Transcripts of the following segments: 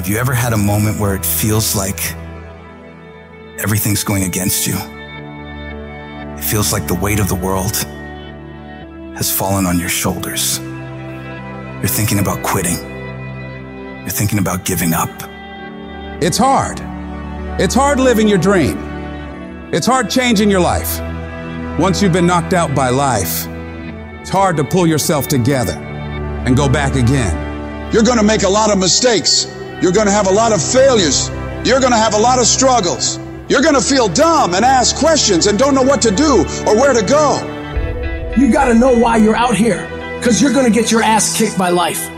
Have you ever had a moment where it feels like everything's going against you? It feels like the weight of the world has fallen on your shoulders. You're thinking about quitting. You're thinking about giving up. It's hard. It's hard living your dream. It's hard changing your life. Once you've been knocked out by life, it's hard to pull yourself together and go back again. You're going to make a lot of mistakes. You're going to have a lot of failures. You're going to have a lot of struggles. You're going to feel dumb and ask questions and don't know what to do or where to go. You got to know why you're out here because you're going to get your ass kicked by life.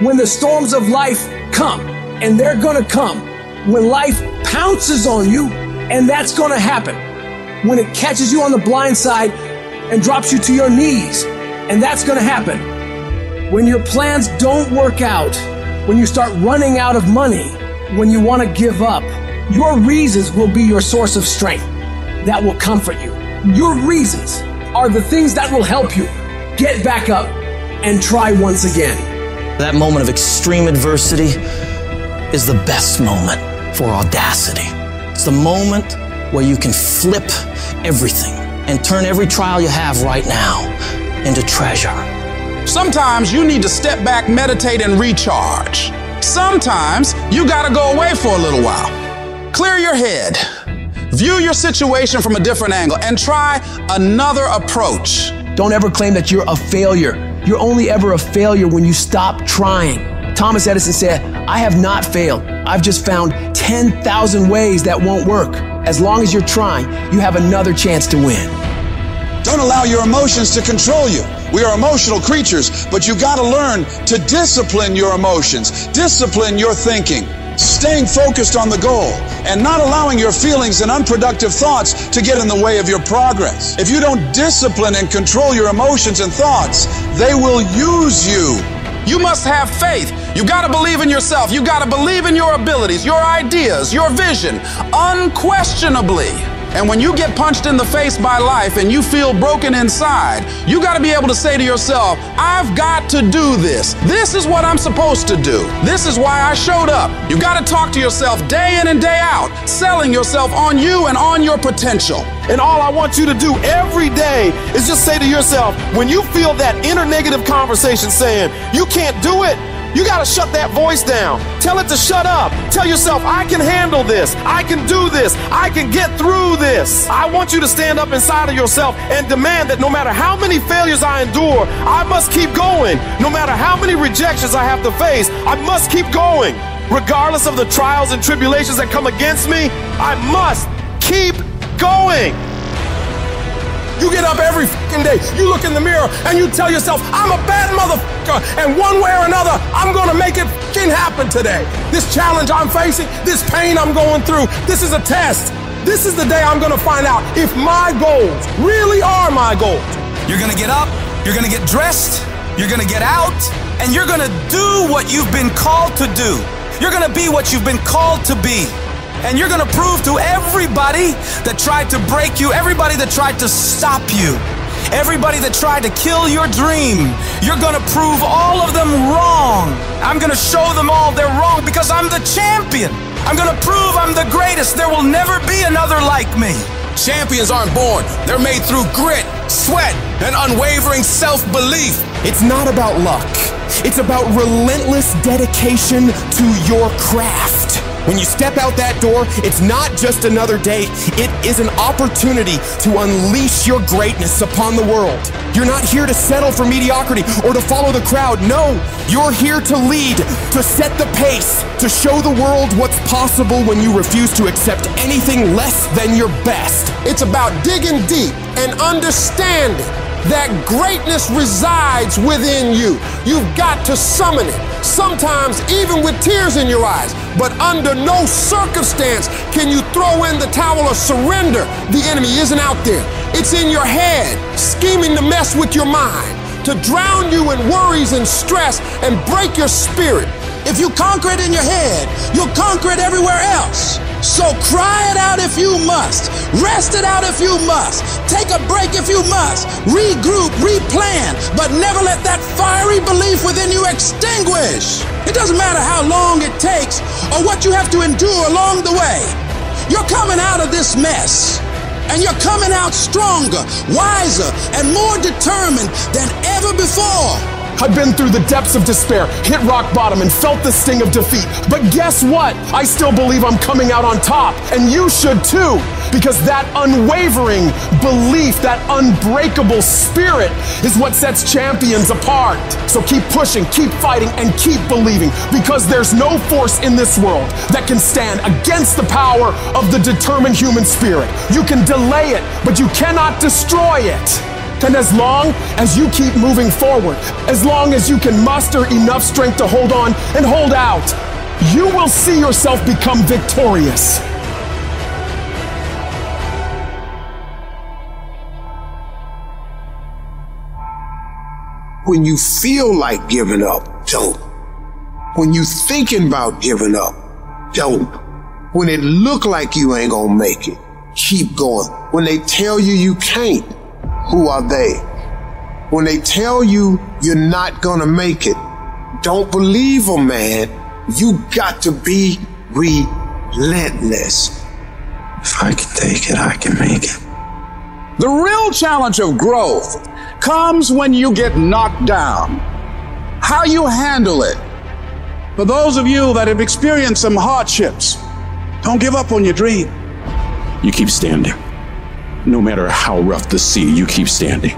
When the storms of life come, and they're going to come, when life pounces on you, and that's going to happen. When it catches you on the blind side and drops you to your knees, and that's going to happen. When your plans don't work out, when you start running out of money, when you want to give up, your reasons will be your source of strength that will comfort you. Your reasons are the things that will help you get back up and try once again. That moment of extreme adversity is the best moment for audacity. It's the moment where you can flip everything and turn every trial you have right now into treasure. Sometimes you need to step back, meditate, and recharge. Sometimes you gotta go away for a little while. Clear your head, view your situation from a different angle, and try another approach. Don't ever claim that you're a failure. You're only ever a failure when you stop trying. Thomas Edison said, I have not failed. I've just found 10,000 ways that won't work. As long as you're trying, you have another chance to win. Don't allow your emotions to control you. We are emotional creatures, but you got to learn to discipline your emotions, discipline your thinking, staying focused on the goal, and not allowing your feelings and unproductive thoughts to get in the way of your progress. If you don't discipline and control your emotions and thoughts, they will use you. You must have faith. You got to believe in yourself. You got to believe in your abilities, your ideas, your vision, unquestionably. And when you get punched in the face by life and you feel broken inside, you got to be able to say to yourself, I've got to do this. This is what I'm supposed to do. This is why I showed up. You got to talk to yourself day in and day out, selling yourself on you and on your potential. And all I want you to do every day is just say to yourself, when you feel that inner negative conversation saying, you can't do it, you got to shut that voice down. Tell it to shut up. Tell yourself, I can handle this. I can do this. I can get through this. I want you to stand up inside of yourself and demand that no matter how many failures I endure, I must keep going. No matter how many rejections I have to face, I must keep going. Regardless of the trials and tribulations that come against me, I must keep going. You get up every fucking day, you look in the mirror, and you tell yourself, I'm a bad motherfucker, and one way or another, I'm gonna make it fucking happen today. This challenge I'm facing, this pain I'm going through, this is a test. This is the day I'm gonna find out if my goals really are my goals. You're gonna get up, you're gonna get dressed, you're gonna get out, and you're gonna do what you've been called to do. You're gonna be what you've been called to be. And you're gonna prove to everybody that tried to break you, everybody that tried to stop you, everybody that tried to kill your dream, you're gonna prove all of them wrong. I'm gonna show them all they're wrong because I'm the champion. I'm gonna prove I'm the greatest. There will never be another like me. Champions aren't born, they're made through grit, sweat, and unwavering self belief. It's not about luck, it's about relentless dedication to your craft. When you step out that door, it's not just another day, it is an opportunity to unleash your greatness upon the world. You're not here to settle for mediocrity or to follow the crowd. No, you're here to lead, to set the pace, to show the world what's possible when you refuse to accept anything less than your best. It's about digging deep and understanding that greatness resides within you. You've got to summon it, sometimes even with tears in your eyes. But under no circumstance can you throw in the towel or surrender. The enemy isn't out there, it's in your head, scheming to mess with your mind, to drown you in worries and stress and break your spirit. If you conquer it in your head, you'll conquer it everywhere else. So cry it out if you must. Rest it out if you must. Take a break if you must. Regroup, replan, but never let that fiery belief within you extinguish. It doesn't matter how long it takes or what you have to endure along the way. You're coming out of this mess. And you're coming out stronger, wiser, and more determined than ever before. I've been through the depths of despair, hit rock bottom, and felt the sting of defeat. But guess what? I still believe I'm coming out on top, and you should too, because that unwavering belief, that unbreakable spirit is what sets champions apart. So keep pushing, keep fighting, and keep believing, because there's no force in this world that can stand against the power of the determined human spirit. You can delay it, but you cannot destroy it. And as long as you keep moving forward, as long as you can muster enough strength to hold on and hold out, you will see yourself become victorious. When you feel like giving up, don't. When you thinking about giving up, don't. When it look like you ain't gonna make it, keep going. When they tell you you can't, who are they? When they tell you you're not gonna make it, don't believe them, man. You got to be relentless. If I can take it, I can make it. The real challenge of growth comes when you get knocked down. How you handle it. For those of you that have experienced some hardships, don't give up on your dream. You keep standing. No matter how rough the sea, you keep standing.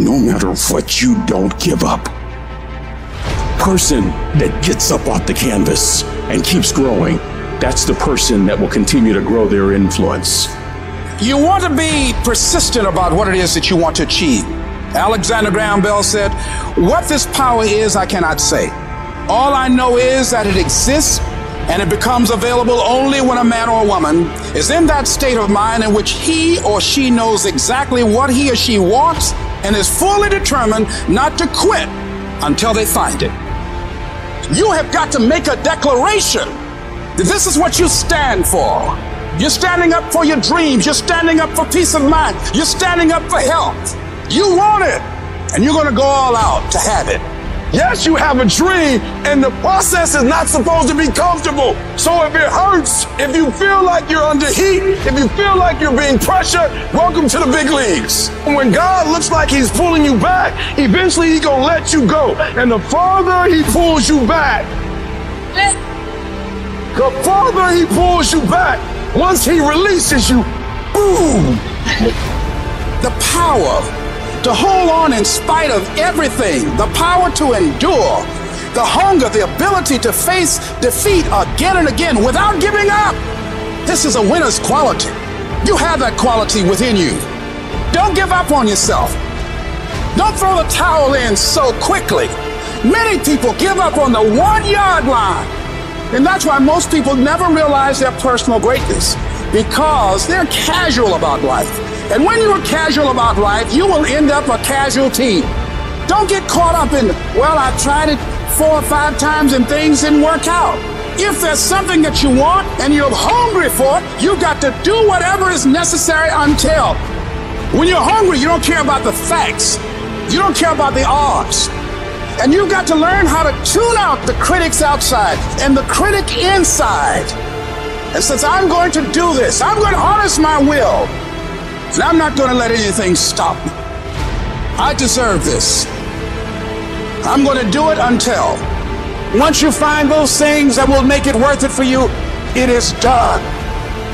No matter what, you don't give up. Person that gets up off the canvas and keeps growing, that's the person that will continue to grow their influence. You want to be persistent about what it is that you want to achieve. Alexander Graham Bell said, What this power is, I cannot say. All I know is that it exists and it becomes available only when a man or a woman is in that state of mind in which he or she knows exactly what he or she wants and is fully determined not to quit until they find it. You have got to make a declaration that this is what you stand for. You're standing up for your dreams. You're standing up for peace of mind. You're standing up for health. You want it, and you're going to go all out to have it. Yes, you have a dream, and the process is not supposed to be comfortable. So if it hurts, if you feel like you're under heat, if you feel like you're being pressured, welcome to the big leagues. When God looks like He's pulling you back, eventually He's gonna let you go. And the farther He pulls you back, the farther He pulls you back, once He releases you, boom. The power to hold on in spite of everything, the power to endure, the hunger, the ability to face defeat again and again without giving up. This is a winner's quality. You have that quality within you. Don't give up on yourself. Don't throw the towel in so quickly. Many people give up on the one yard line. And that's why most people never realize their personal greatness because they're casual about life. And when you're casual about life, you will end up a casualty. Don't get caught up in, well, I tried it four or five times and things didn't work out. If there's something that you want and you're hungry for it, you got to do whatever is necessary until. When you're hungry, you don't care about the facts. You don't care about the odds. And you've got to learn how to tune out the critics outside and the critic inside. And since I'm going to do this, I'm going to harness my will. And I'm not going to let anything stop me. I deserve this. I'm going to do it until. Once you find those things that will make it worth it for you, it is done.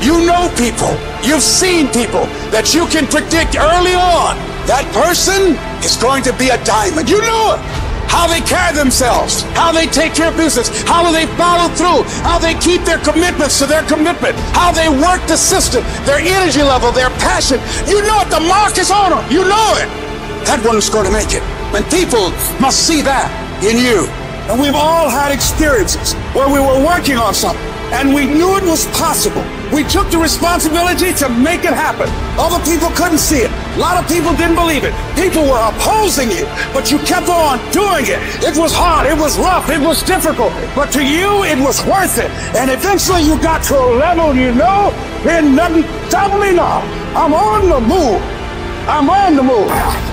You know people, you've seen people that you can predict early on. That person is going to be a diamond. You know it how they carry themselves, how they take care of business, how they follow through, how they keep their commitments to their commitment, how they work the system, their energy level, their passion. You know it, the mark is on them. You know it. That one's going to make it. And people must see that in you. And we've all had experiences where we were working on something and we knew it was possible. We took the responsibility to make it happen. Other people couldn't see it. A lot of people didn't believe it. People were opposing you, but you kept on doing it. It was hard, it was rough, it was difficult, but to you, it was worth it. And eventually you got to a level you know, and nothing stop me now. I'm on the move. I'm on the move.